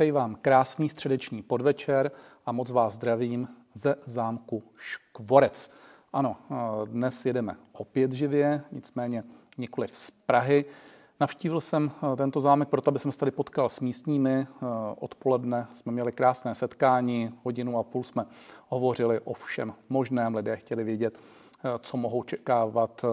Přeji vám krásný středeční podvečer a moc vás zdravím ze zámku Škvorec. Ano, dnes jedeme opět živě, nicméně nikoli z Prahy. Navštívil jsem tento zámek proto, aby jsem se tady potkal s místními. Odpoledne jsme měli krásné setkání, hodinu a půl jsme hovořili o všem možném. Lidé chtěli vědět, co mohou čekávat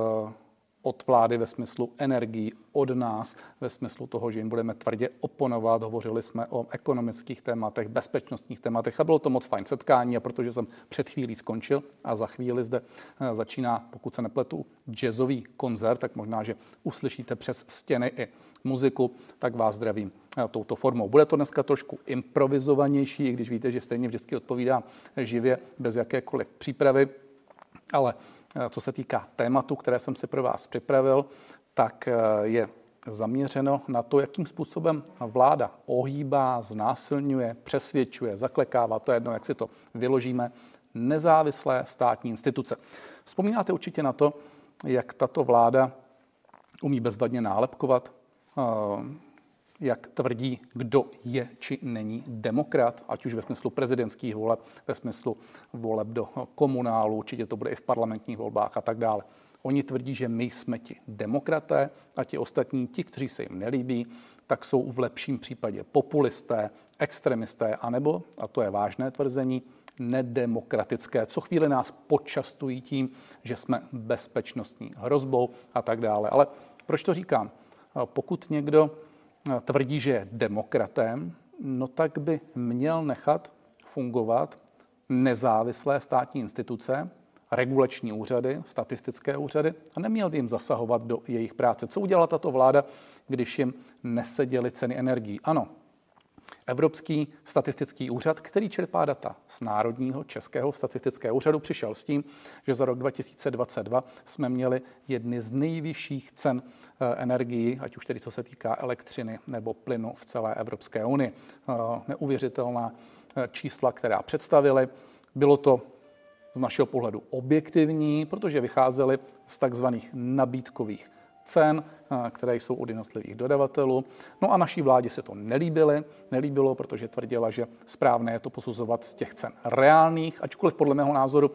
od vlády ve smyslu energií, od nás ve smyslu toho, že jim budeme tvrdě oponovat. Hovořili jsme o ekonomických tématech, bezpečnostních tématech a bylo to moc fajn setkání a protože jsem před chvílí skončil a za chvíli zde eh, začíná, pokud se nepletu, jazzový koncert, tak možná, že uslyšíte přes stěny i muziku, tak vás zdravím eh, touto formou. Bude to dneska trošku improvizovanější, i když víte, že stejně vždycky odpovídá živě, bez jakékoliv přípravy, ale co se týká tématu, které jsem si pro vás připravil, tak eh, je zaměřeno na to, jakým způsobem vláda ohýbá, znásilňuje, přesvědčuje, zaklekává, to je jedno, jak si to vyložíme, nezávislé státní instituce. Vzpomínáte určitě na to, jak tato vláda umí bezvadně nálepkovat, eh, jak tvrdí, kdo je či není demokrat, ať už ve smyslu prezidentských voleb, ve smyslu voleb do komunálu, určitě to bude i v parlamentních volbách a tak dále. Oni tvrdí, že my jsme ti demokraté a ti ostatní, ti, kteří se jim nelíbí, tak jsou v lepším případě populisté, extremisté, anebo, a to je vážné tvrzení, nedemokratické, co chvíli nás počastují tím, že jsme bezpečnostní hrozbou a tak dále. Ale proč to říkám? Pokud někdo tvrdí, že je demokratem, no tak by měl nechat fungovat nezávislé státní instituce, regulační úřady, statistické úřady a neměl by jim zasahovat do jejich práce. Co udělala tato vláda, když jim neseděly ceny energií? Ano, Evropský statistický úřad, který čerpá data z Národního českého statistického úřadu, přišel s tím, že za rok 2022 jsme měli jedny z nejvyšších cen eh, energií, ať už tedy co se týká elektřiny nebo plynu v celé Evropské unii. Eh, neuvěřitelná eh, čísla, která představili. Bylo to z našeho pohledu objektivní, protože vycházely z takzvaných nabídkových cen, které jsou od jednotlivých dodavatelů. No a naší vládě se to nelíbily, nelíbilo, protože tvrdila, že správné je to posuzovat z těch cen reálných, ačkoliv podle mého názoru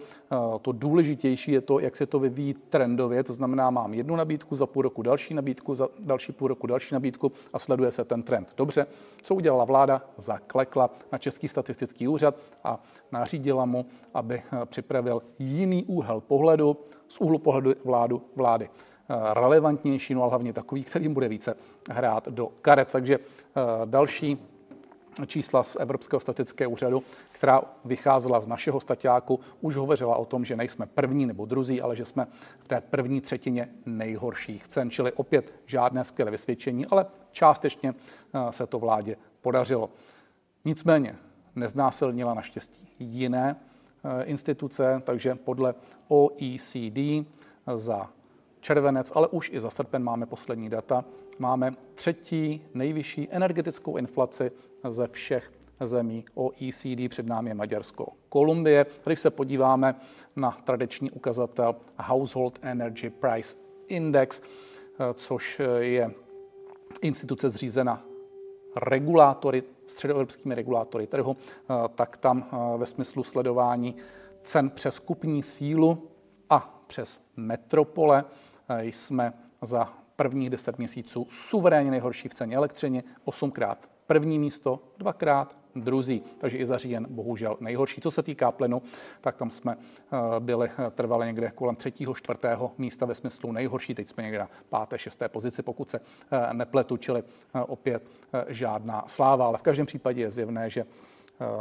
to důležitější je to, jak se to vyvíjí trendově, to znamená, mám jednu nabídku, za půl roku další nabídku, za další půl roku další nabídku a sleduje se ten trend. Dobře, co udělala vláda? Zaklekla na Český statistický úřad a nařídila mu, aby připravil jiný úhel pohledu z úhlu pohledu vládu, vlády. Eh, relevantnější, no ale hlavně takový, kterým bude více hrát do karet. Takže eh, další čísla z Evropského statického úřadu, která vycházela z našeho statiáku, už hovořila o tom, že nejsme první nebo druzí, ale že jsme v té první třetině nejhorších cen. Čili opět žádné skvělé vysvědčení, ale částečně eh, se to vládě podařilo. Nicméně neznásilnila naštěstí jiné instituce, takže podle OECD za červenec, ale už i za srpen máme poslední data. Máme třetí nejvyšší energetickou inflaci ze všech zemí OECD, před námi je Maďarsko, Kolumbie. Když se podíváme na tradiční ukazatel Household Energy Price Index, což je instituce zřízena regulátory, středoevropskými regulátory trhu, tak tam ve smyslu sledování cen přes kupní sílu a přes metropole jsme za prvních 10 měsíců suverénně nejhorší v ceně elektřiny, osmkrát první místo, dvakrát druzí, takže i za říjen bohužel nejhorší. Co se týká plynu, tak tam jsme eh, byli eh, trvali někde kolem třetího, čtvrtého místa ve smyslu nejhorší, teď jsme někde na páté, šesté pozici, pokud se eh, nepletu, čili opět žádná sláva, ale v každém případě je zjevné, že Eh,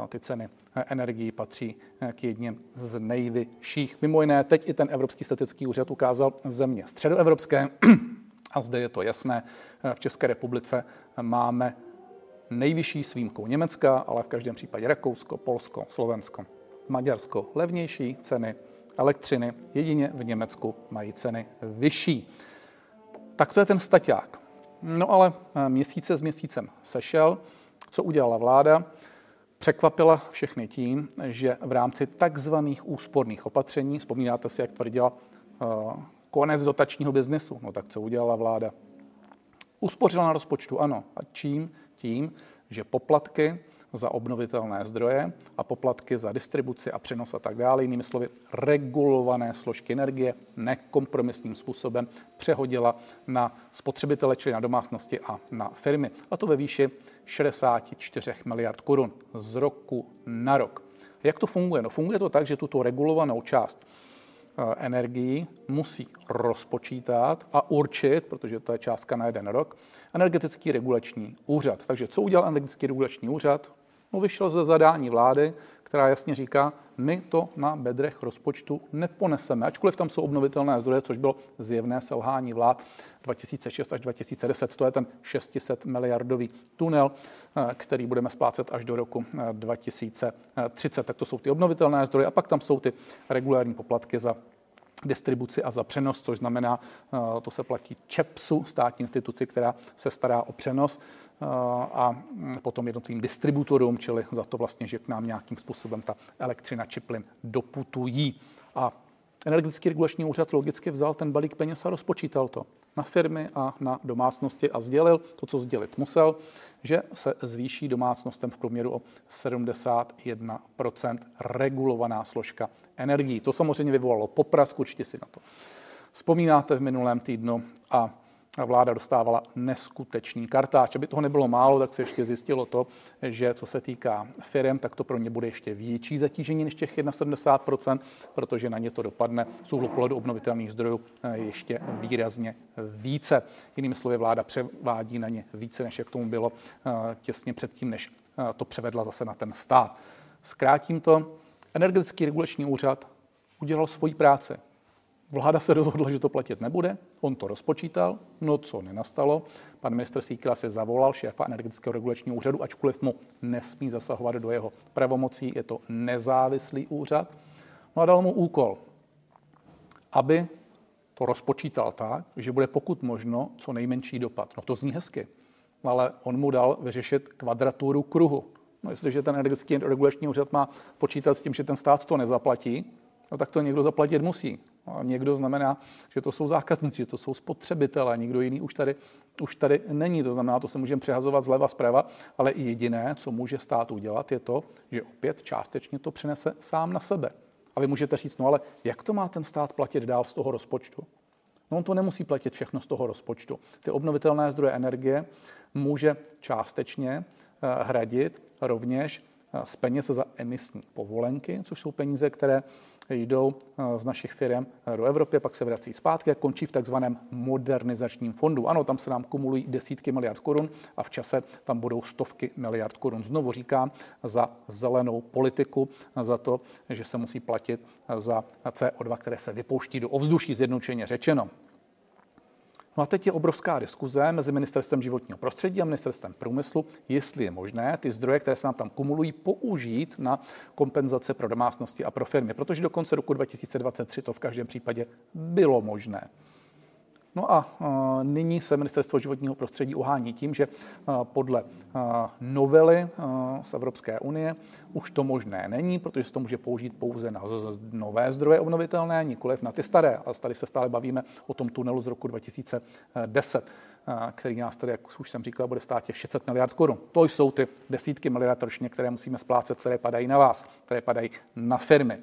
ty ceny energií patří eh, k jedním z nejvyšších. Mimo jiné, teď i ten Evropský statický úřad ukázal země středoevropské, a zde je to jasné, eh, v České republice máme nejvyšší s výjimkou Německa, ale v každém případě Rakousko, Polsko, Slovensko, Maďarsko levnější ceny elektřiny, jedině v Německu mají ceny vyšší. Tak to je ten staťák. No ale měsíce s měsícem sešel. Co udělala vláda? Překvapila všechny tím, že v rámci takzvaných úsporných opatření, vzpomínáte si, jak tvrdila uh, konec dotačního biznesu, no tak co udělala vláda? Uspořila na rozpočtu, ano. A čím? Tím, že poplatky za obnovitelné zdroje a poplatky za distribuci a přenos a tak dále. Jinými slovy, regulované složky energie nekompromisním způsobem přehodila na spotřebitele, čili na domácnosti a na firmy. A to ve výši 64 miliard korun z roku na rok. Jak to funguje? No funguje to tak, že tuto regulovanou část eh, energií musí rozpočítat a určit, protože to je částka na jeden rok, energetický regulační úřad. Takže co udělal energetický regulační úřad? No, vyšel ze zadání vlády, která jasně říká, my to na bedrech rozpočtu neponeseme, ačkoliv tam jsou obnovitelné zdroje, což bylo zjevné selhání vlád 2006 až 2010. To je ten 600 miliardový tunel, eh, který budeme splácet až do roku 2030. Eh, tak to jsou ty obnovitelné zdroje a pak tam jsou ty regulární poplatky za distribuci a za přenos, což znamená, eh, to se platí ČEPSu, státní instituci, která se stará o přenos eh, a mm, potom jednotlivým distributorům, čili za to vlastně, že k nám nějakým způsobem ta elektřina či plyn doputují. A Energetický regulační úřad logicky vzal ten balík peněz a rozpočítal to na firmy a na domácnosti a sdělil to, co sdělit musel, že se zvýší domácnostem v průměru o 71% regulovaná složka energií. To samozřejmě vyvolalo poprask, určitě si na to vzpomínáte v minulém týdnu a vláda dostávala neskutečný kartáč. Aby toho nebylo málo, tak se ještě zjistilo to, že co se týká firm, tak to pro ně bude ještě větší zatížení než těch 71%, protože na ně to dopadne z úhlu pohledu obnovitelných zdrojů eh, ještě výrazně více. Jinými slovy, vláda převádí na ně více, než jak tomu bylo eh, těsně předtím, než eh, to převedla zase na ten stát. Zkrátím to, energetický regulační úřad udělal svoji práci. Vláda se rozhodla, že to platit nebude, on to rozpočítal, no co nenastalo. Pan ministr Síkela se zavolal šéfa energetického regulačního úřadu, ačkoliv mu nesmí zasahovat do jeho pravomocí, je to nezávislý úřad. No a dal mu úkol, aby to rozpočítal tak, že bude pokud možno co nejmenší dopad. No to zní hezky, ale on mu dal vyřešit kvadraturu kruhu. No jestliže ten energetický regulační úřad má počítat s tím, že ten stát to nezaplatí, no tak to někdo zaplatit musí. Někdo znamená, že to jsou zákazníci, že to jsou spotřebitelé, někdo jiný už tady, už tady není. To znamená, to se můžeme přehazovat zleva zprava, ale jediné, co může stát udělat, je to, že opět částečně to přinese sám na sebe. A vy můžete říct, no ale jak to má ten stát platit dál z toho rozpočtu? No on to nemusí platit všechno z toho rozpočtu. Ty obnovitelné zdroje energie může částečně eh, hradit rovněž z peněz za emisní povolenky, což jsou peníze, které jdou eh, z našich firm eh, do Evropy, pak se vrací zpátky a končí v takzvaném modernizačním fondu. Ano, tam se nám kumulují desítky miliard korun a v čase tam budou stovky miliard korun. Znovu říkám, za zelenou politiku, za to, že se musí platit za CO2, které se vypouští do ovzduší, zjednodušeně řečeno. No a teď je obrovská diskuze mezi ministerstvem životního prostředí a ministerstvem průmyslu, jestli je možné ty zdroje, které se nám tam kumulují, použít na kompenzace pro domácnosti a pro firmy, protože do konce roku 2023 to v každém případě bylo možné. No a nyní se Ministerstvo životního prostředí ohání tím, že podle novely z Evropské unie už to možné není, protože se to může použít pouze na nové zdroje obnovitelné, nikoliv na ty staré. A tady se stále bavíme o tom tunelu z roku 2010 který nás tady, jak už jsem říkal, bude stát těch 600 miliard korun. To jsou ty desítky miliard ročně, které musíme splácet, které padají na vás, které padají na firmy.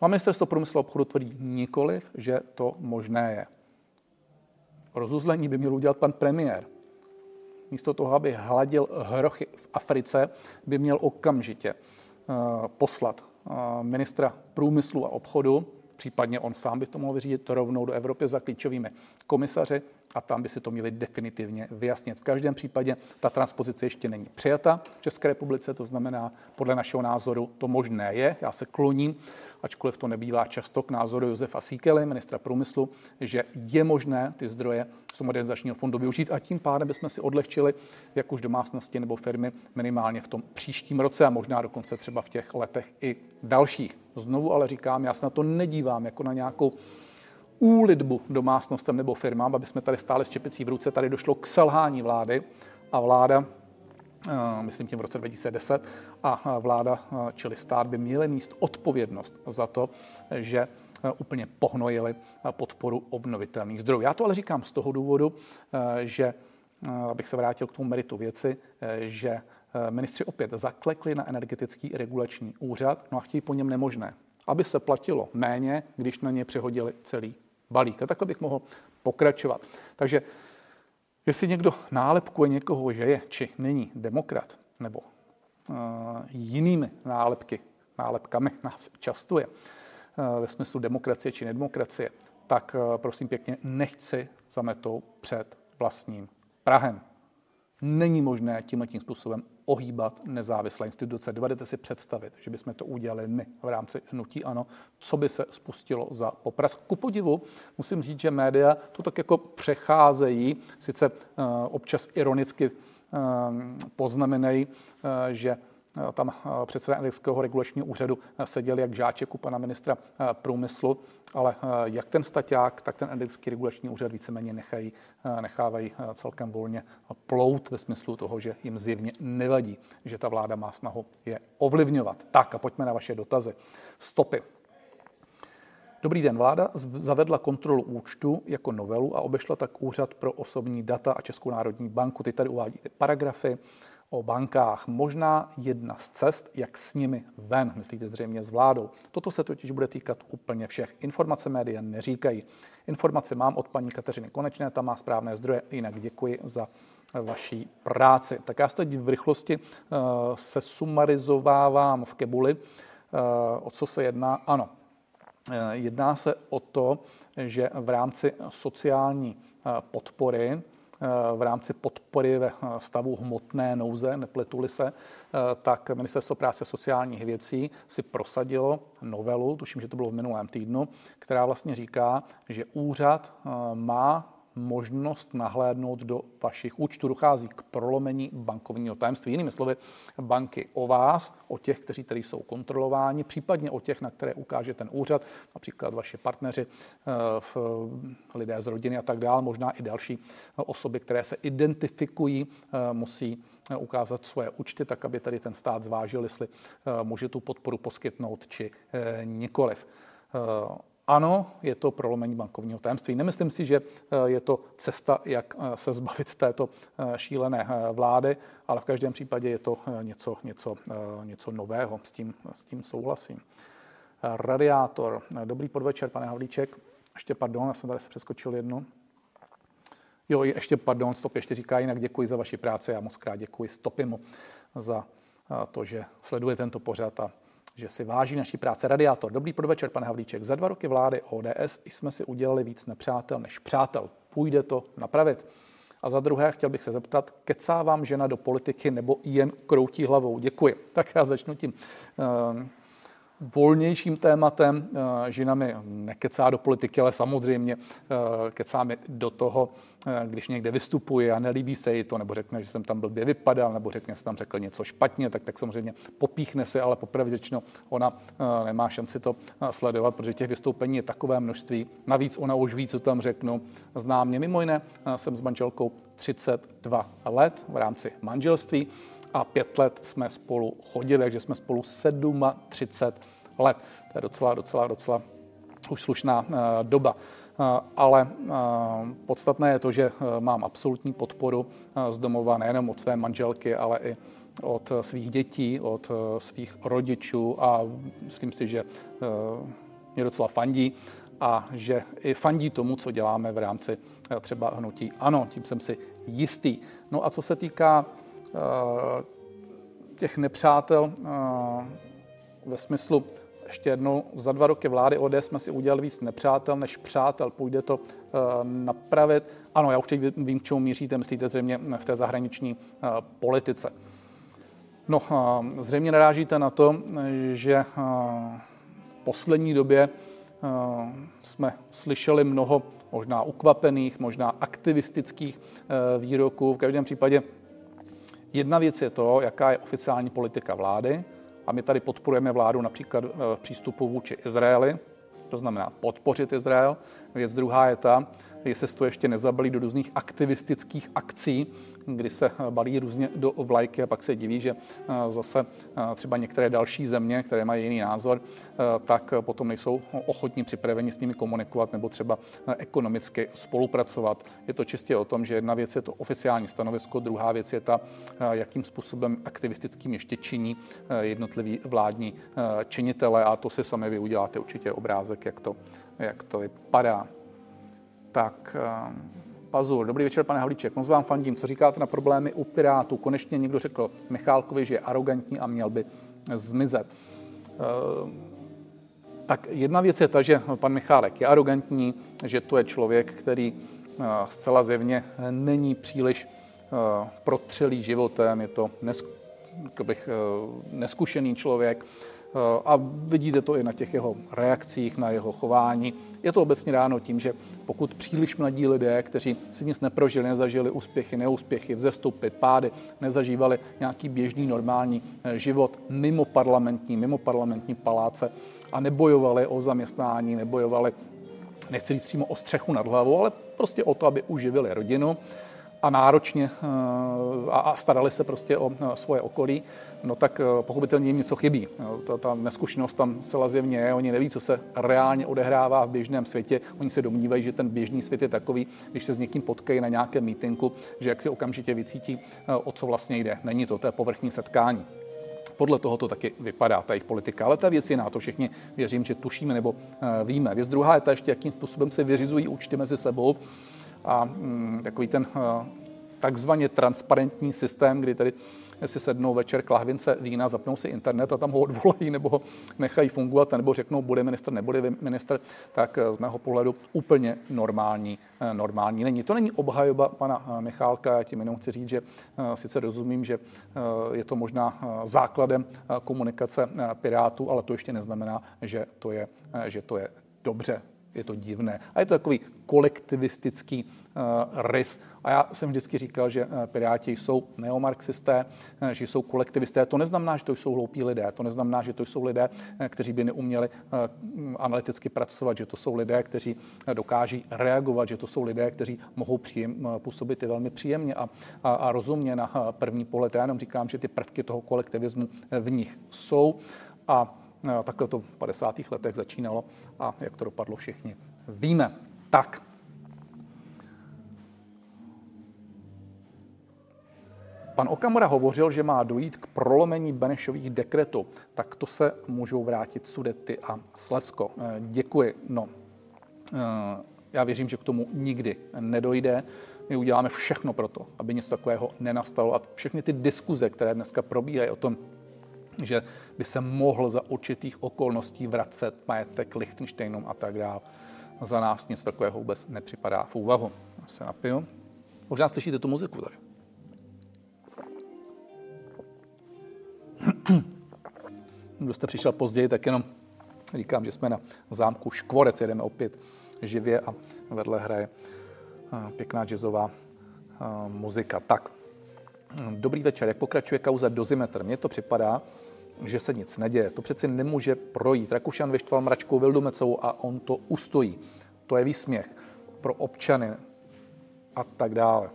A ministerstvo průmyslu a obchodu tvrdí nikoliv, že to možné je. Rozuzlení by měl udělat pan premiér. Místo toho, aby hladil hrochy v Africe, by měl okamžitě eh, poslat eh, ministra průmyslu a obchodu, případně on sám by to mohl vyřídit rovnou do Evropy za klíčovými komisaři a tam by si to měli definitivně vyjasnit. V každém případě ta transpozice ještě není přijata v České republice, to znamená, podle našeho názoru to možné je. Já se kloním, ačkoliv to nebývá často k názoru Josefa Síkely, ministra průmyslu, že je možné ty zdroje z modernizačního fondu využít a tím pádem bychom si odlehčili jak už domácnosti nebo firmy minimálně v tom příštím roce a možná dokonce třeba v těch letech i dalších. Znovu ale říkám, já se na to nedívám jako na nějakou úlitbu domácnostem nebo firmám, aby jsme tady stáli s čepicí v ruce. Tady došlo k selhání vlády a vláda eh, myslím tím v roce 2010, a vláda, eh, čili stát, by měly míst odpovědnost za to, že eh, úplně pohnojili podporu obnovitelných zdrojů. Já to ale říkám z toho důvodu, že, abych se vrátil k tomu meritu věci, že ministři opět zaklekli na energetický regulační úřad, no a chtějí po něm nemožné, aby se platilo méně, když na ně přehodili celý balík. A takhle bych mohl pokračovat. Takže jestli někdo nálepkuje někoho, že je či není demokrat, nebo uh, jinými nálepky, nálepkami nás častuje, uh, ve smyslu demokracie či nedemokracie, tak uh, prosím pěkně, nechci zametou před vlastním Prahem. Není možné tímhle tím způsobem ohýbat nezávislé instituce. Dovedete si představit, že bychom to udělali my v rámci hnutí ano, co by se spustilo za popras. Ku podivu musím říct, že média to tak jako přecházejí, sice uh, občas ironicky uh, poznamenají, uh, že tam předseda energetického regulačního úřadu seděl jak žáček u pana ministra průmyslu, ale jak ten staťák, tak ten energetický regulační úřad víceméně nechají, nechávají celkem volně plout ve smyslu toho, že jim zjevně nevadí, že ta vláda má snahu je ovlivňovat. Tak a pojďme na vaše dotazy. Stopy. Dobrý den. Vláda zavedla kontrolu účtu jako novelu a obešla tak úřad pro osobní data a Českou národní banku. Ty tady uvádíte paragrafy o bankách. Možná jedna z cest, jak s nimi ven, myslíte zřejmě s vládou. Toto se totiž bude týkat úplně všech. Informace média neříkají. Informace mám od paní Kateřiny Konečné, ta má správné zdroje, jinak děkuji za vaší práci. Tak já se teď v rychlosti uh, se sumarizovávám v Kebuli. Uh, o co se jedná? Ano, uh, jedná se o to, že v rámci sociální podpory v rámci podpory ve stavu hmotné nouze, nepletuli se, tak Ministerstvo práce sociálních věcí si prosadilo novelu, tuším, že to bylo v minulém týdnu, která vlastně říká, že úřad má možnost nahlédnout do vašich účtů. Dochází k prolomení bankovního tajemství. Jinými slovy, banky o vás, o těch, kteří tady jsou kontrolováni, případně o těch, na které ukáže ten úřad, například vaše partneři, eh, lidé z rodiny a tak dále, možná i další osoby, které se identifikují, eh, musí eh, ukázat svoje účty, tak aby tady ten stát zvážil, jestli může tu podporu poskytnout či nikoliv. Ano, je to prolomení bankovního tajemství. Nemyslím si, že eh, je to cesta, jak eh, se zbavit této eh, šílené vlády, ale v každém případě je to něco, něco, něco nového. S tím, s tím souhlasím. Radiátor. Dobrý podvečer, pane Havlíček. Ještě pardon, já jsem tady se přeskočil jednu. Jo, ještě pardon, Stop ještě říká, jinak děkuji za vaši práci. Já moc krát děkuji Stopimu za to, že sleduje tento pořad a že si váží naší práce. Radiátor. Dobrý podvečer, pane Havlíček. Za dva roky vlády ODS jsme si udělali víc nepřátel než přátel. Půjde to napravit. A za druhé, chtěl bych se zeptat, kecá vám žena do politiky nebo jen kroutí hlavou? Děkuji. Tak já začnu tím. Uh, volnějším tématem. Eh, žena mi nekecá do politiky, ale samozřejmě eh, kecá mi do toho, eh, když někde vystupuje a nelíbí se jí to, nebo řekne, že jsem tam blbě vypadal, nebo řekne, že jsem tam řekl něco špatně, tak, tak samozřejmě popíchne se, ale popravdě řečeno, ona nemá šanci to sledovat, protože těch vystoupení je takové množství. Navíc ona už ví, co tam řeknu. Znám mě mimo jiné, jsem s manželkou 32 let v rámci manželství a pět let jsme spolu chodili, takže jsme spolu 37 let. To je docela, docela, docela už slušná uh, doba. Uh, ale uh, podstatné je to, že mám absolutní podporu z domova nejenom od své manželky, ale i od svých dětí, od svých rodičů a myslím si, že mě docela fandí a že i fandí tomu, co děláme v rámci třeba hnutí. Ano, tím jsem si jistý. No a co se týká Eh, těch nepřátel eh, ve smyslu ještě jednou, za dva roky vlády ODS jsme si udělali víc nepřátel než přátel. Půjde to eh, napravit. Ano, já už teď vím, k čemu míříte, myslíte zřejmě v té zahraniční politice. No, zřejmě narážíte na to, že v poslední době jsme slyšeli mnoho možná ukvapených, možná aktivistických výroků. V každém případě Jedna věc je to, jaká je oficiální politika vlády, a my tady podporujeme vládu například v přístupu vůči Izraeli, to znamená podpořit Izrael. Věc druhá je ta, jestli se to ještě nezabalí do různých aktivistických akcí, kdy se balí různě do vlajky a pak se diví, že zase třeba některé další země, které mají jiný názor, tak potom nejsou ochotní připraveni s nimi komunikovat nebo třeba ekonomicky spolupracovat. Je to čistě o tom, že jedna věc je to oficiální stanovisko, druhá věc je ta, jakým způsobem aktivistickým ještě činí jednotliví vládní činitele a to si sami vy uděláte určitě obrázek, jak to, jak to vypadá. Tak, ehm, Pazur, dobrý večer, pane Havlíček, moc vám fandím. Co říkáte na problémy u Pirátů? Konečně někdo řekl Michálkovi, že je arrogantní a měl by zmizet. Ehm, tak jedna věc je ta, že pan Michálek je arrogantní, že to je člověk, který eh, zcela zjevně není příliš eh, protřelý životem, je to bych, eh, neskušený člověk, Eh, a vidíte to i na těch jeho reakcích, na jeho chování. Je to obecně dáno tím, že pokud příliš mladí lidé, kteří si nic neprožili, nezažili úspěchy, neúspěchy, vzestupy, pády, nezažívali nějaký běžný normální eh, život mimo parlamentní, mimo parlamentní paláce a nebojovali o zaměstnání, nebojovali, nechci říct přímo o střechu nad hlavou, ale prostě o to, aby uživili rodinu, a náročně eh, a starali se prostě o eh, svoje okolí, no tak eh, pochopitelně jim něco chybí. Ta, ta neskušenost tam celá zjevně je, oni neví, co se reálně odehrává v běžném světě. Oni se domnívají, že ten běžný svět je takový, když se s někým potkají na nějakém mítinku, že jak si okamžitě vycítí, o co vlastně jde. Není to, to je povrchní setkání. Podle toho to taky vypadá, ta jejich politika. Ale ta věc je na to všichni věřím, že tušíme nebo víme. Věc druhá je ta ještě, jakým způsobem se vyřizují účty mezi sebou a mm, takový ten eh, takzvaně transparentní systém, kdy tedy si sednou večer k lahvince vína, zapnou si internet a tam ho odvolají nebo ho nechají fungovat, nebo řeknou, bude minister, nebude minister, tak eh, z mého pohledu úplně normální, eh, normální není. To není obhajoba pana Michálka, já tím jenom chci říct, že sice rozumím, že je to možná základem komunikace Pirátů, ale to ještě neznamená, že to je, že to je dobře je to divné. A je to takový kolektivistický uh, rys. A já jsem vždycky říkal, že uh, Piráti jsou neomarxisté, uh, že jsou kolektivisté. To neznamená, že to jsou hloupí lidé, to neznamená, že to jsou lidé, kteří by neuměli analyticky pracovat, že to jsou lidé, kteří dokáží reagovat, že to jsou lidé, kteří mohou příjem, působit i velmi příjemně a, a, a rozumně na první pohled. Já jenom říkám, že ty prvky toho kolektivismu v nich jsou a takhle to v 50. letech začínalo a jak to dopadlo všichni víme. Tak. Pan Okamura hovořil, že má dojít k prolomení Benešových dekretů. Tak to se můžou vrátit Sudety a Slesko. Eh, děkuji. No, eh, já věřím, že k tomu nikdy nedojde. My uděláme všechno pro to, aby něco takového nenastalo. A všechny ty diskuze, které dneska probíhají o tom, že by se mohl za určitých okolností vracet majetek Lichtensteinům a tak dále. Za nás nic takového vůbec nepřipadá v úvahu. Já se napiju. Možná slyšíte tu muziku tady. Kdo jste přišel později, tak jenom říkám, že jsme na zámku Škvorec, jedeme opět živě a vedle hraje pěkná jazzová muzika. Tak, dobrý večer. Jak pokračuje kauza Dozimetr? Mně to připadá, že se nic neděje. To přeci nemůže projít. Rakušan vyštval mračkou Vildumecovou a on to ustojí. To je výsměch pro občany a tak dále.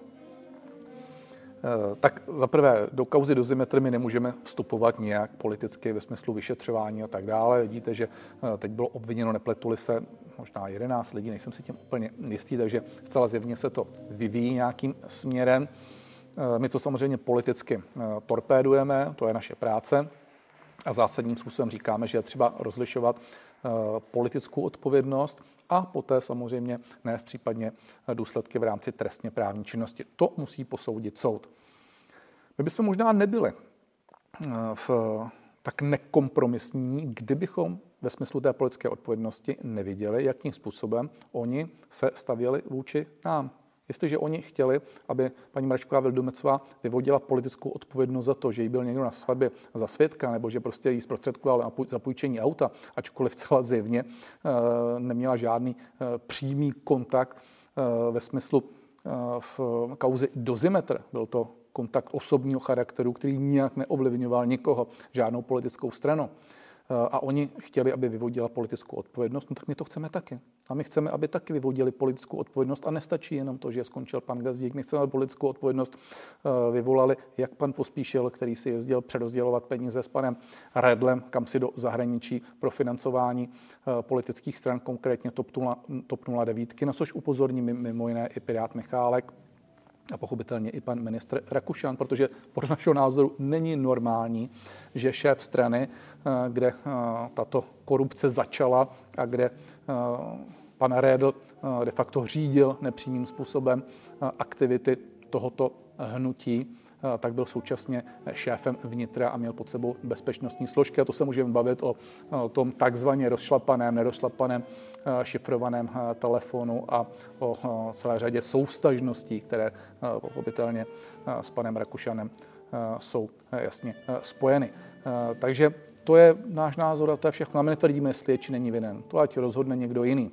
Eh, tak zaprvé do kauzy dozimetry my nemůžeme vstupovat nějak politicky ve smyslu vyšetřování a tak dále. Vidíte, že eh, teď bylo obviněno, nepletuli se možná 11 lidí, nejsem si tím úplně jistý, takže zcela zjevně se to vyvíjí nějakým směrem. Eh, my to samozřejmě politicky torpédujeme, to je naše práce a zásadním způsobem říkáme, že je třeba rozlišovat eh, politickou odpovědnost a poté samozřejmě nést případně důsledky v rámci trestně právní činnosti. To musí posoudit soud. My bychom možná nebyli eh, v tak nekompromisní, kdybychom ve smyslu té politické odpovědnosti neviděli, jakým způsobem oni se stavěli vůči nám. Jestliže oni chtěli, aby paní Mračková Vildumecová vyvodila politickou odpovědnost za to, že jí byl někdo na svatbě za svědka, nebo že prostě jí zprostředkoval za půjčení auta, ačkoliv celá zjevně eh, neměla žádný eh, přímý kontakt eh, ve smyslu v kauze dozimetr. Byl to kontakt osobního charakteru, který nijak neovlivňoval nikoho, žádnou politickou stranu a oni chtěli, aby vyvodila politickou odpovědnost, no tak my to chceme taky. A my chceme, aby taky vyvodili politickou odpovědnost a nestačí jenom to, že skončil pan Gazdík. My chceme, aby politickou odpovědnost eh, vyvolali jak pan Pospíšil, který si jezdil přerozdělovat peníze s panem Redlem, kam si do zahraničí pro financování eh, politických stran, konkrétně TOP 09, na což upozorní mimo jiné i Pirát Michálek, a pochopitelně i pan ministr Rakušan, protože podle našeho názoru není normální, že šéf strany, eh, kde tato korupce začala a kde pan Rédl eh, de facto řídil nepřímým způsobem eh, aktivity tohoto hnutí, eh, tak byl současně šéfem vnitra a měl pod sebou bezpečnostní složky. A to se můžeme bavit o tom takzvaně rozšlapaném, nerozšlapaném šifrovaném telefonu a o celé řadě soustažností, které pochopitelně s panem Rakušanem jsou jasně spojeny. Takže to je náš názor a to je všechno. A my netvrdíme, jestli je či není vinen. To ať rozhodne někdo jiný.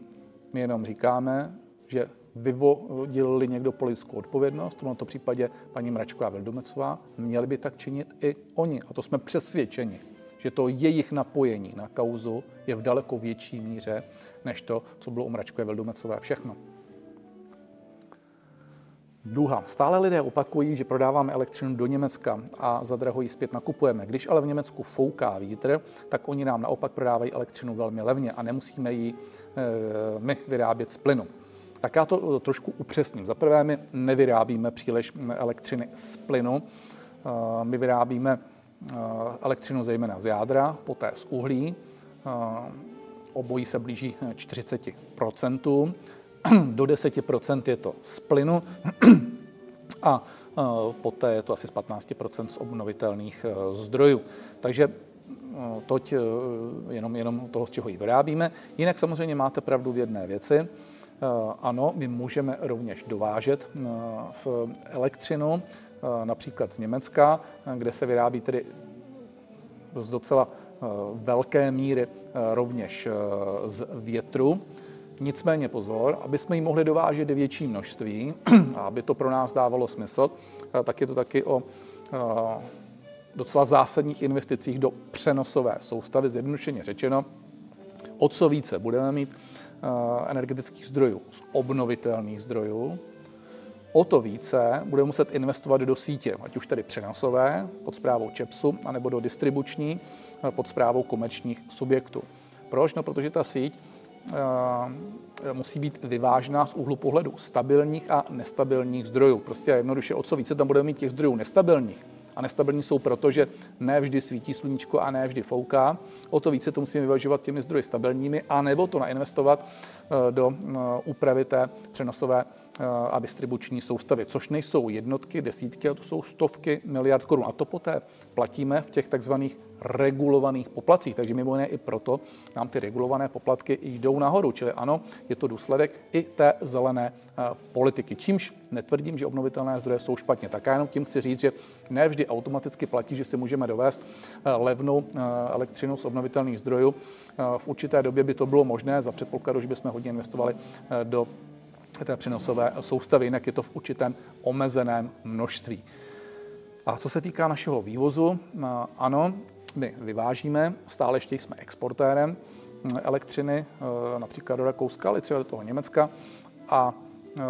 My jenom říkáme, že vyvodil někdo politickou odpovědnost, v tomto případě paní Mračková Vildomecová, měli by tak činit i oni. A to jsme přesvědčeni, že to jejich napojení na kauzu je v daleko větší míře, než to, co bylo u Mračkové Vildomecové všechno. Duha. Stále lidé opakují, že prodáváme elektřinu do Německa a za draho ji zpět nakupujeme. Když ale v Německu fouká vítr, tak oni nám naopak prodávají elektřinu velmi levně a nemusíme ji e, my vyrábět z plynu. Tak já to trošku upřesním. Za prvé, my nevyrábíme příliš elektřiny z plynu. E, my vyrábíme e, elektřinu zejména z jádra, poté z uhlí. E, obojí se blíží 40% do 10% je to z plynu a poté je to asi z 15% z obnovitelných zdrojů. Takže toť jenom, jenom toho, z čeho ji vyrábíme. Jinak samozřejmě máte pravdu v jedné věci. Ano, my můžeme rovněž dovážet v elektřinu, například z Německa, kde se vyrábí tedy z docela velké míry rovněž z větru. Nicméně pozor, aby jsme ji mohli dovážet větší množství a aby to pro nás dávalo smysl, eh, tak je to taky o eh, docela zásadních investicích do přenosové soustavy, zjednodušeně řečeno. O co více budeme mít eh, energetických zdrojů z obnovitelných zdrojů, o to více budeme muset investovat do sítě, ať už tedy přenosové pod zprávou ČEPSu, anebo do distribuční pod zprávou komerčních subjektů. Proč? No, protože ta síť Eh, musí být vyvážená z úhlu pohledu stabilních a nestabilních zdrojů. Prostě jednoduše o co více tam budeme mít těch zdrojů nestabilních, a nestabilní jsou proto, že ne vždy svítí sluníčko a ne vždy fouká. O to více to musíme vyvažovat těmi zdroji stabilními, anebo to nainvestovat eh, do eh, úpravy té přenosové a distribuční soustavy, což nejsou jednotky, desítky, ale to jsou stovky miliard korun. A to poté platíme v těch takzvaných regulovaných poplacích. Takže mimo jiné i proto nám ty regulované poplatky jdou nahoru. Čili ano, je to důsledek i té zelené eh, politiky. Čímž netvrdím, že obnovitelné zdroje jsou špatně. Tak já jenom tím chci říct, že ne vždy automaticky platí, že si můžeme dovést eh, levnou eh, elektřinu z obnovitelných zdrojů. V určité době by to bylo možné za předpokladu, že bychom hodně investovali do té přenosové soustavy, jinak je to v určitém omezeném množství. A co se týká našeho vývozu, ano, my vyvážíme, stále ještě jsme exportérem elektřiny, e, například do Rakouska, ale třeba do toho Německa. A e,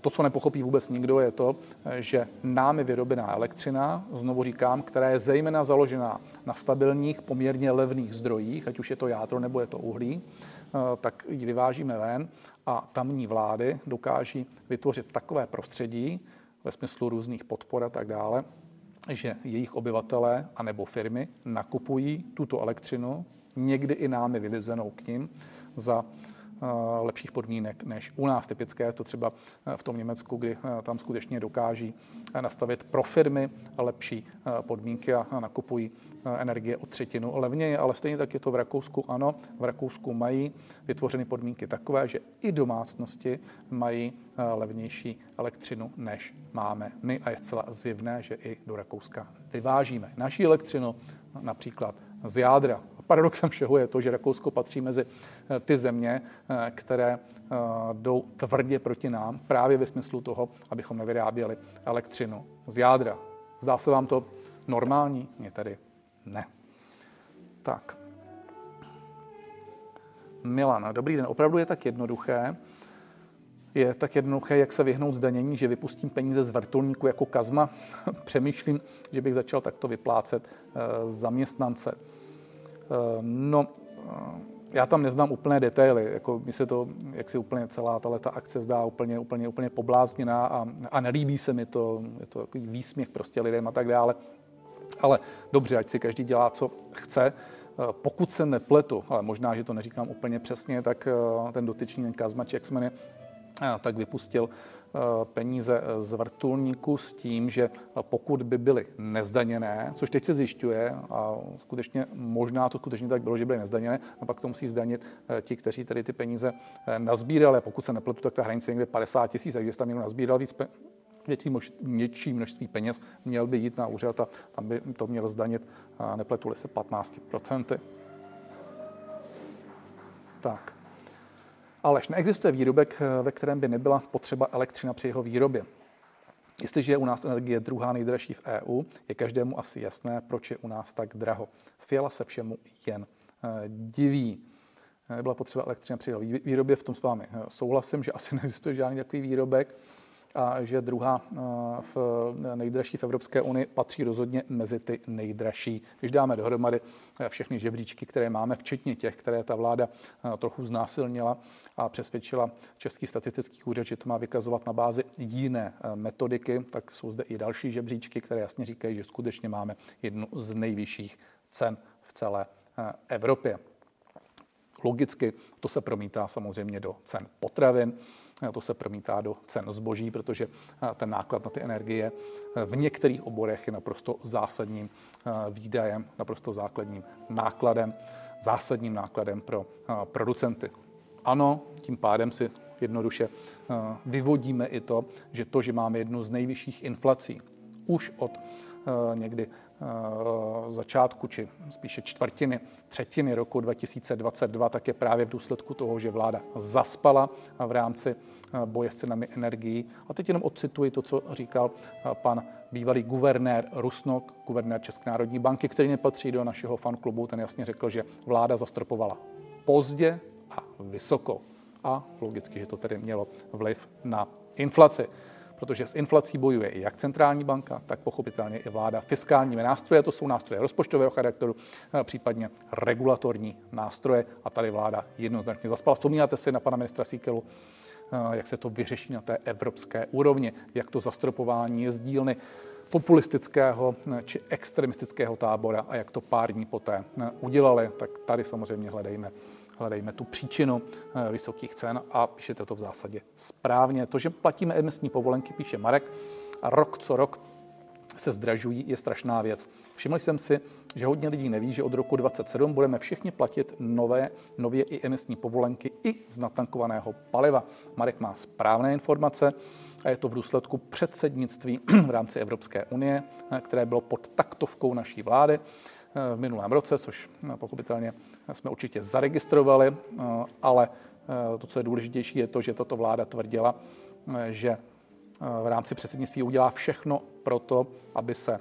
to, co nepochopí vůbec nikdo, je to, že námi vyrobená elektřina, znovu říkám, která je zejména založená na stabilních, poměrně levných zdrojích, ať už je to jádro nebo je to uhlí, tak ji vyvážíme ven a tamní vlády dokáží vytvořit takové prostředí ve smyslu různých podpor a tak dále, že jejich obyvatelé anebo firmy nakupují tuto elektřinu, někdy i námi vyvezenou k ním, za lepších podmínek než u nás. Typické je to třeba eh, v tom Německu, kdy eh, tam skutečně dokáží nastavit pro firmy lepší podmínky a nakupují energie o třetinu levněji, ale stejně tak je to v Rakousku. Ano, v Rakousku mají vytvořeny podmínky takové, že i domácnosti mají levnější elektřinu, než máme my a je zcela zjevné, že i do Rakouska vyvážíme naší elektřinu, například z jádra paradoxem všeho je to, že Rakousko patří mezi eh, ty země, eh, které eh, jdou tvrdě proti nám, právě ve smyslu toho, abychom nevyráběli elektřinu z jádra. Zdá se vám to normální? Mně tady ne. Tak. Milan, dobrý den, opravdu je tak jednoduché, je tak jednoduché, jak se vyhnout zdanění, že vypustím peníze z vrtulníku jako kazma. Přemýšlím, že bych začal takto vyplácet eh, zaměstnance. Eh, no, eh, já tam neznám úplné detaily, jako mi se to, jak si úplně celá ta akce zdá úplně, úplně, úplně poblázněná a, a nelíbí se mi to, je to takový výsměch prostě lidem a tak dále. Ale dobře, ať si každý dělá, co chce. Pokud se nepletu, ale možná, že to neříkám úplně přesně, tak ten dotyčný ten Kazmač, jak se jmenuje, tak vypustil eh, peníze z vrtulníku s tím, že pokud by byly nezdaněné, což teď se zjišťuje a skutečně možná to skutečně tak bylo, že byly nezdaněné, a pak to musí zdanit eh, ti, kteří tady ty peníze eh, nazbírali. Pokud se nepletu, tak ta hranice je někde 50 tisíc, takže tam někdo nazbíral víc větší, mož, větší množství peněz, měl by jít na úřad a tam by to měl zdanit, nepletuli se 15%. Tak. Alež neexistuje výrobek, eh, ve kterém by nebyla potřeba elektřina při jeho výrobě. Jestliže je u nás energie druhá nejdražší v EU, je každému asi jasné, proč je u nás tak draho. Fiala se všemu jen eh, diví. Nebyla potřeba elektřina při jeho výrobě, v tom s vámi eh, souhlasím, že asi neexistuje žádný takový výrobek a že druhá eh, v nejdražší v Evropské unii patří rozhodně mezi ty nejdražší. Když dáme dohromady eh, všechny žebříčky, které máme, včetně těch, které ta vláda eh, trochu znásilnila a přesvědčila Český statistický úřad, že to má vykazovat na bázi jiné metodiky, tak jsou zde i další žebříčky, které jasně říkají, že skutečně máme jednu z nejvyšších cen v celé Evropě. Logicky to se promítá samozřejmě do cen potravin. To se promítá do cen zboží, protože ten náklad na ty energie v některých oborech je naprosto zásadním výdajem, naprosto základním nákladem, zásadním nákladem pro producenty. Ano, tím pádem si jednoduše vyvodíme i to, že to, že máme jednu z nejvyšších inflací už od někdy začátku, či spíše čtvrtiny, třetiny roku 2022, tak je právě v důsledku toho, že vláda zaspala v rámci eh, boje s cenami energií. A teď jenom odcituji to, co říkal eh, pan bývalý guvernér Rusnok, guvernér České národní banky, který nepatří do našeho fanklubu, ten jasně řekl, že vláda zastropovala pozdě a vysoko. A logicky, že to tedy mělo vliv na inflaci protože s inflací bojuje i jak centrální banka, tak pochopitelně i vláda fiskálními nástroje. To jsou nástroje rozpočtového charakteru, eh, případně regulatorní nástroje. A tady vláda jednoznačně zaspala. Vzpomínáte si na pana ministra Síkelu, eh, jak se to vyřeší na té evropské úrovni, jak to zastropování je z dílny populistického eh, či extremistického tábora a jak to pár dní poté udělali, tak tady samozřejmě hledejme hledejme tu příčinu eh, vysokých cen a píšete to v zásadě správně. To, že platíme emisní povolenky, píše Marek, a rok co rok se zdražují, je strašná věc. Všiml jsem si, že hodně lidí neví, že od roku 2027 budeme všichni platit nové, nově i emisní povolenky i z natankovaného paliva. Marek má správné informace a je to v důsledku předsednictví v rámci Evropské unie, eh, které bylo pod taktovkou naší vlády. Eh, v minulém roce, což eh, pochopitelně jsme určitě zaregistrovali, eh, ale to, co je důležitější, je to, že tato vláda tvrdila, že v rámci předsednictví udělá všechno pro to, aby se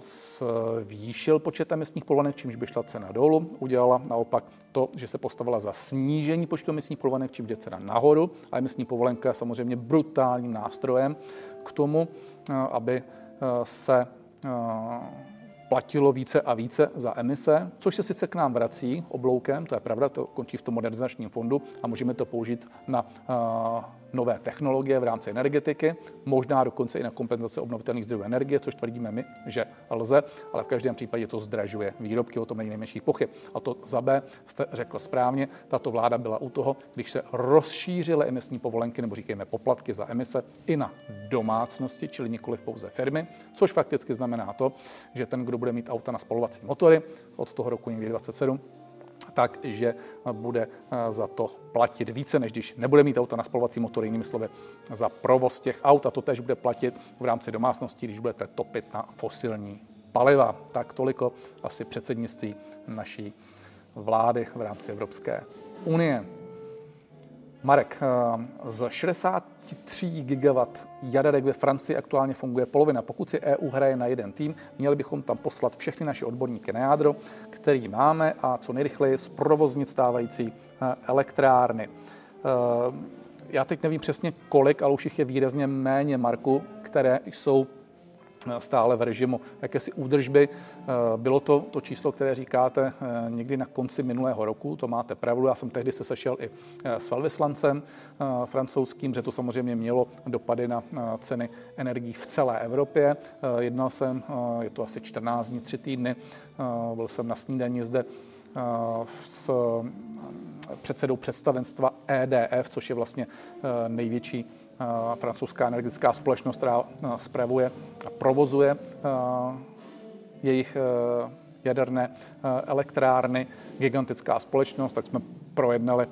zvýšil počet emisních povolenek, čímž by šla cena dolů. Udělala naopak to, že se postavila za snížení počtu emisních povolenek, čímž jde cena nahoru. A emisní povolenka je samozřejmě brutálním nástrojem k tomu, aby se platilo více a více za emise, což se sice k nám vrací obloukem, to je pravda, to končí v tom modernizačním fondu a můžeme to použít na uh, nové technologie v rámci energetiky, možná dokonce i na kompenzace obnovitelných zdrojů energie, což tvrdíme my, že lze, ale v každém případě to zdražuje výrobky, o tom není nejmenších pochyb. A to za B jste řekl správně, tato vláda byla u toho, když se rozšířily emisní povolenky nebo říkejme poplatky za emise i na domácnosti, čili nikoli pouze firmy, což fakticky znamená to, že ten, kdo bude mít auta na spalovací motory od toho roku 2027, takže bude eh, za to platit více, než když nebude mít auto na spalovací motor, jinými slovy za provoz těch aut. A to tež bude platit v rámci domácnosti, když budete topit na fosilní paliva. Tak toliko asi předsednictví naší vlády v rámci Evropské unie. Marek, z 63 gigawatt jaderek ve Francii aktuálně funguje polovina. Pokud si EU hraje na jeden tým, měli bychom tam poslat všechny naše odborníky na jádro, který máme a co nejrychleji zprovoznit stávající elektrárny. Já teď nevím přesně kolik, ale už jich je výrazně méně, Marku, které jsou stále v režimu jakési údržby. Eh, bylo to to číslo, které říkáte eh, někdy na konci minulého roku, to máte pravdu. Já jsem tehdy se sešel i eh, s velvyslancem francouzským, že to samozřejmě mělo dopady na ceny energií v celé Evropě. Jednal jsem, je to asi 14 dní, 3 týdny, byl jsem na snídaní zde s předsedou představenstva EDF, což je vlastně největší francouzská energetická společnost, která spravuje a provozuje jejich jaderné elektrárny, gigantická společnost, tak jsme projednali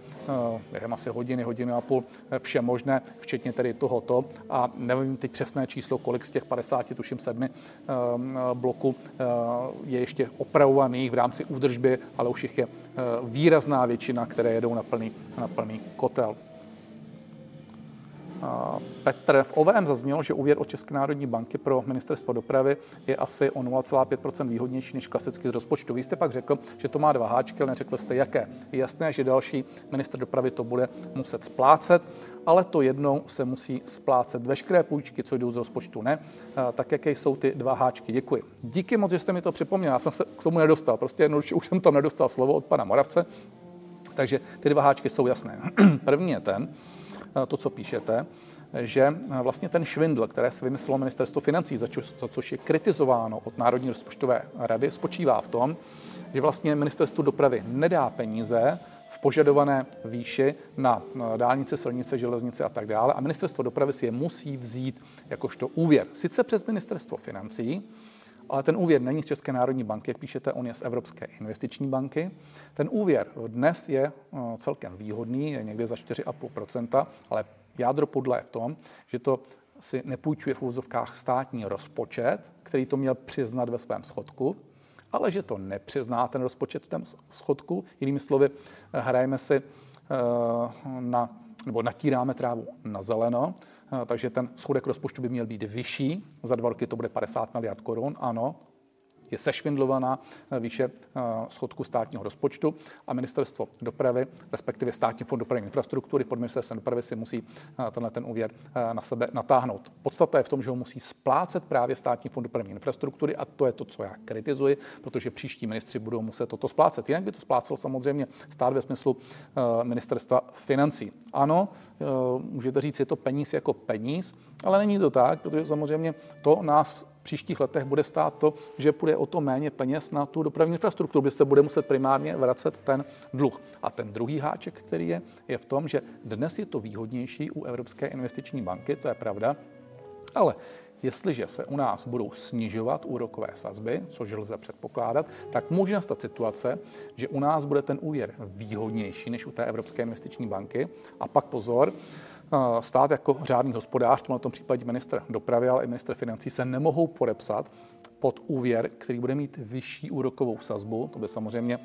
během asi hodiny, hodiny a půl vše možné, včetně tedy tohoto. A nevím teď přesné číslo, kolik z těch 50, tuším sedmi bloků je ještě opravovaných v rámci údržby, ale už jich je výrazná většina, které jedou na plný, na plný kotel. Petr, v OVM zaznělo, že úvěr od České národní banky pro ministerstvo dopravy je asi o 0,5% výhodnější než klasicky z rozpočtu. Vy jste pak řekl, že to má dva háčky, ale neřekl jste jaké. Je jasné, že další minister dopravy to bude muset splácet, ale to jednou se musí splácet. Veškeré půjčky, co jdou z rozpočtu, ne. Tak jaké jsou ty dva háčky? Děkuji. Díky moc, že jste mi to připomněl. Já jsem se k tomu nedostal. Prostě jednoduše už jsem tam nedostal slovo od pana Moravce. Takže ty dva háčky jsou jasné. První je ten, to, co píšete, že vlastně ten švindl, které se vymyslelo ministerstvo financí, za, čo, za což je kritizováno od Národní rozpočtové rady, spočívá v tom, že vlastně ministerstvo dopravy nedá peníze v požadované výši na dálnice, silnice, železnice a tak dále a ministerstvo dopravy si je musí vzít jakožto úvěr. Sice přes ministerstvo financí, ale ten úvěr není z České národní banky, jak píšete, on je z Evropské investiční banky. Ten úvěr dnes je eh, celkem výhodný, je někde za 4,5%, ale jádro podle je v tom, že to si nepůjčuje v úvozovkách státní rozpočet, který to měl přiznat ve svém schodku, ale že to nepřizná ten rozpočet v tom schodku. Jinými slovy, eh, hrajeme si eh, na, nebo natíráme trávu na zeleno, takže ten schodek rozpočtu by měl být vyšší. Za dva roky to bude 50 miliard korun, ano, je sešvindlovaná eh, výše eh, schodku státního rozpočtu a ministerstvo dopravy, respektive státní fond dopravní infrastruktury pod ministerstvem dopravy si musí eh, tenhle ten úvěr na sebe natáhnout. Podstata je v tom, že ho musí splácet právě státní fond dopravní infrastruktury a to je to, co já kritizuji, protože příští ministři budou muset toto splácet. Jinak by to splácel samozřejmě stát ve smyslu ministerstva financí. Ano, můžete říct, je to peníz jako peníz, ale není to tak, protože samozřejmě to nás příštích letech bude stát to, že půjde o to méně peněz na tu dopravní infrastrukturu, kde se bude muset primárně vracet ten dluh. A ten druhý háček, který je, je v tom, že dnes je to výhodnější u Evropské investiční banky, to je pravda, ale Jestliže se u nás budou snižovat úrokové sazby, což lze předpokládat, tak může nastat situace, že u nás bude ten úvěr výhodnější než u té Evropské investiční banky. A pak pozor, stát jako řádný hospodář, v tom případě minister dopravy, ale i minister financí se nemohou podepsat pod úvěr, který bude mít vyšší úrokovou sazbu. To by samozřejmě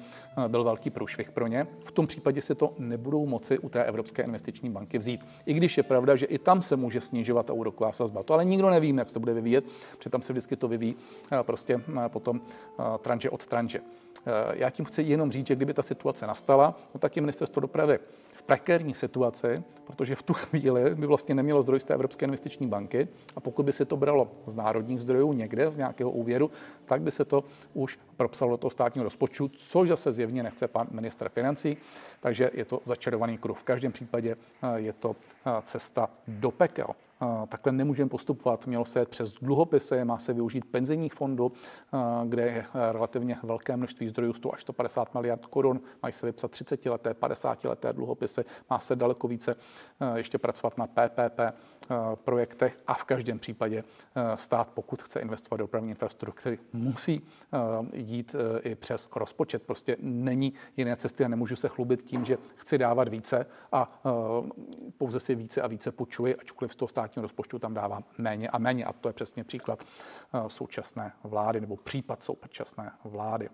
byl velký průšvih pro ně. V tom případě si to nebudou moci u té Evropské investiční banky vzít. I když je pravda, že i tam se může snižovat ta úroková sazba. To ale nikdo neví, jak se to bude vyvíjet, protože tam se vždycky to vyvíjí prostě potom tranže od tranže. Já tím chci jenom říct, že kdyby ta situace nastala, no tak je ministerstvo dopravy prekérní situaci, protože v tu chvíli by vlastně nemělo zdroj z té Evropské investiční banky a pokud by se to bralo z národních zdrojů někde, z nějakého úvěru, tak by se to už propsalo do toho státního rozpočtu, což zase zjevně nechce pan minister financí, takže je to začarovaný kruh. V každém případě eh, je to eh, cesta do pekel. Takhle nemůžeme postupovat. Mělo se jet přes dluhopisy, má se využít penzijních fondů, kde je relativně velké množství zdrojů, 100 až 150 miliard korun, mají se vypsat 30 leté, 50 leté dluhopisy, má se daleko více ještě pracovat na PPP projektech a v každém případě stát, pokud chce investovat do dopravní infrastruktury, musí jít eh, i přes rozpočet. Prostě není jiné cesty a nemůžu se chlubit tím, že chci dávat více a pouze si více a více půjčuji, ačkoliv z toho státního rozpočtu tam dávám méně a méně. A to je přesně příklad eh, současné vlády nebo případ současné vlády.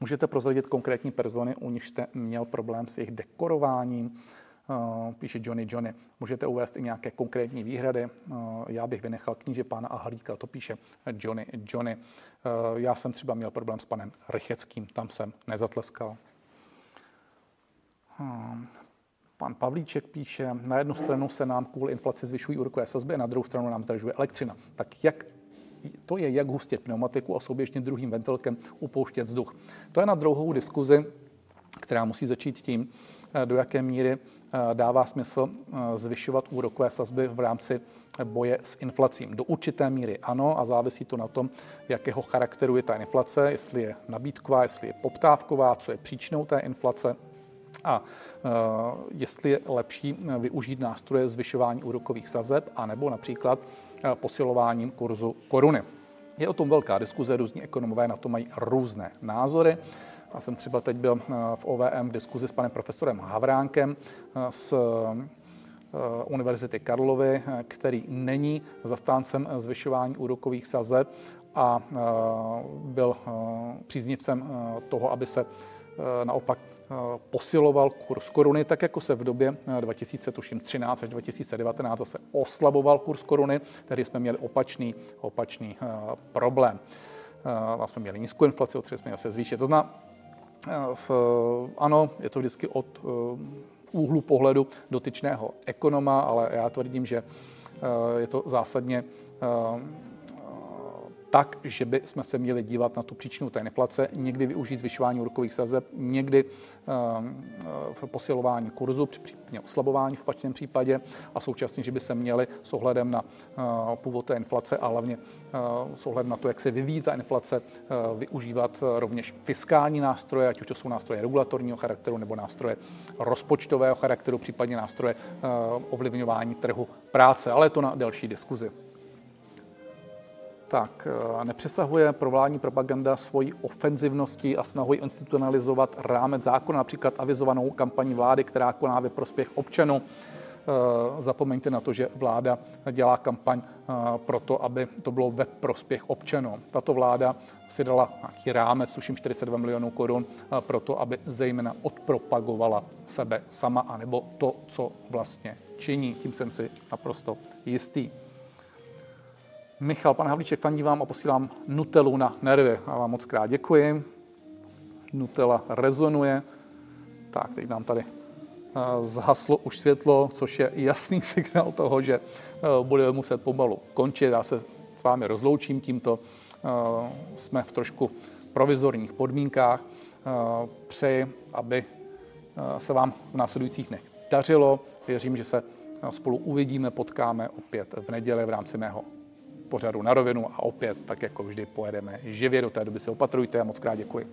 Můžete prozradit konkrétní persony, u nich jste měl problém s jejich dekorováním, píše Johnny Johnny. Můžete uvést i nějaké konkrétní výhrady? Já bych vynechal kníže pána Ahlíka, to píše Johnny Johnny. Já jsem třeba měl problém s panem Rycheckým, tam jsem nezatleskal. Pan Pavlíček píše, na jednu stranu se nám kvůli inflaci zvyšují úrokové sazby a na druhou stranu nám zdražuje elektřina. Tak jak to je, jak hustit pneumatiku a souběžně druhým ventilkem upouštět vzduch. To je na druhou diskuzi, která musí začít tím, eh, do jaké míry eh, dává smysl eh, zvyšovat úrokové sazby v rámci boje s inflacím. Do určité míry ano a závisí to na tom, jakého charakteru je ta inflace, jestli je nabídková, jestli je poptávková, co je příčinou té inflace a jestli je lepší využít nástroje zvyšování úrokových sazeb, anebo například posilováním kurzu koruny. Je o tom velká diskuze, různí ekonomové na to mají různé názory. Já jsem třeba teď byl v OVM v diskuzi s panem profesorem Havránkem z Univerzity Karlovy, který není zastáncem zvyšování úrokových sazeb a byl příznivcem toho, aby se naopak posiloval kurz koruny, tak jako se v době 2013 eh, až 2019 zase oslaboval kurz koruny, tedy jsme měli opačný, opačný problém. Vlastně jsme měli nízkou inflaci, otřeli jsme se zvýšit. To znamená, ano, je to vždycky od úhlu pohledu dotyčného ekonoma, ale já tvrdím, že je to zásadně tak, že by jsme se měli dívat na tu příčinu té inflace, někdy využít zvyšování úrokových sazeb, někdy v eh, posilování kurzu, případně oslabování v opačném případě a současně, že by se měli s ohledem na eh, původ té inflace a hlavně eh, s ohledem na to, jak se vyvíjí ta inflace, využívat rovněž fiskální nástroje, ať už to jsou nástroje regulatorního charakteru nebo nástroje rozpočtového charakteru, případně nástroje ovlivňování trhu práce, ale to na další diskuzi. Tak, eh, nepřesahuje provládní propaganda svojí ofenzivností a snahou institucionalizovat rámec zákona, například avizovanou kampaní vlády, která koná ve prospěch občanů. Eh, zapomeňte na to, že vláda dělá kampaň eh, pro to, aby to bylo ve prospěch občanů. Tato vláda si dala nějaký rámec, tuším 42 milionů korun, pro to, aby zejména odpropagovala sebe sama, anebo to, co vlastně činí. Tím jsem si naprosto jistý. Michal, pan Havlíček, fandí vám a posílám Nutelu na nervy. A vám moc krát děkuji. Nutella rezonuje. Tak, teď nám tady eh, zhaslo už světlo, což je jasný signál toho, že eh, budeme muset pomalu končit. Já se s vámi rozloučím tímto. Eh, jsme v trošku provizorních podmínkách. Přeji, aby se vám v následujících dnech dařilo. Věřím, že se spolu uvidíme, potkáme opět v neděli v rámci mého pořadu na rovinu a opět, tak jako vždy, pojedeme živě. Do té doby se opatrujte a moc krát děkuji.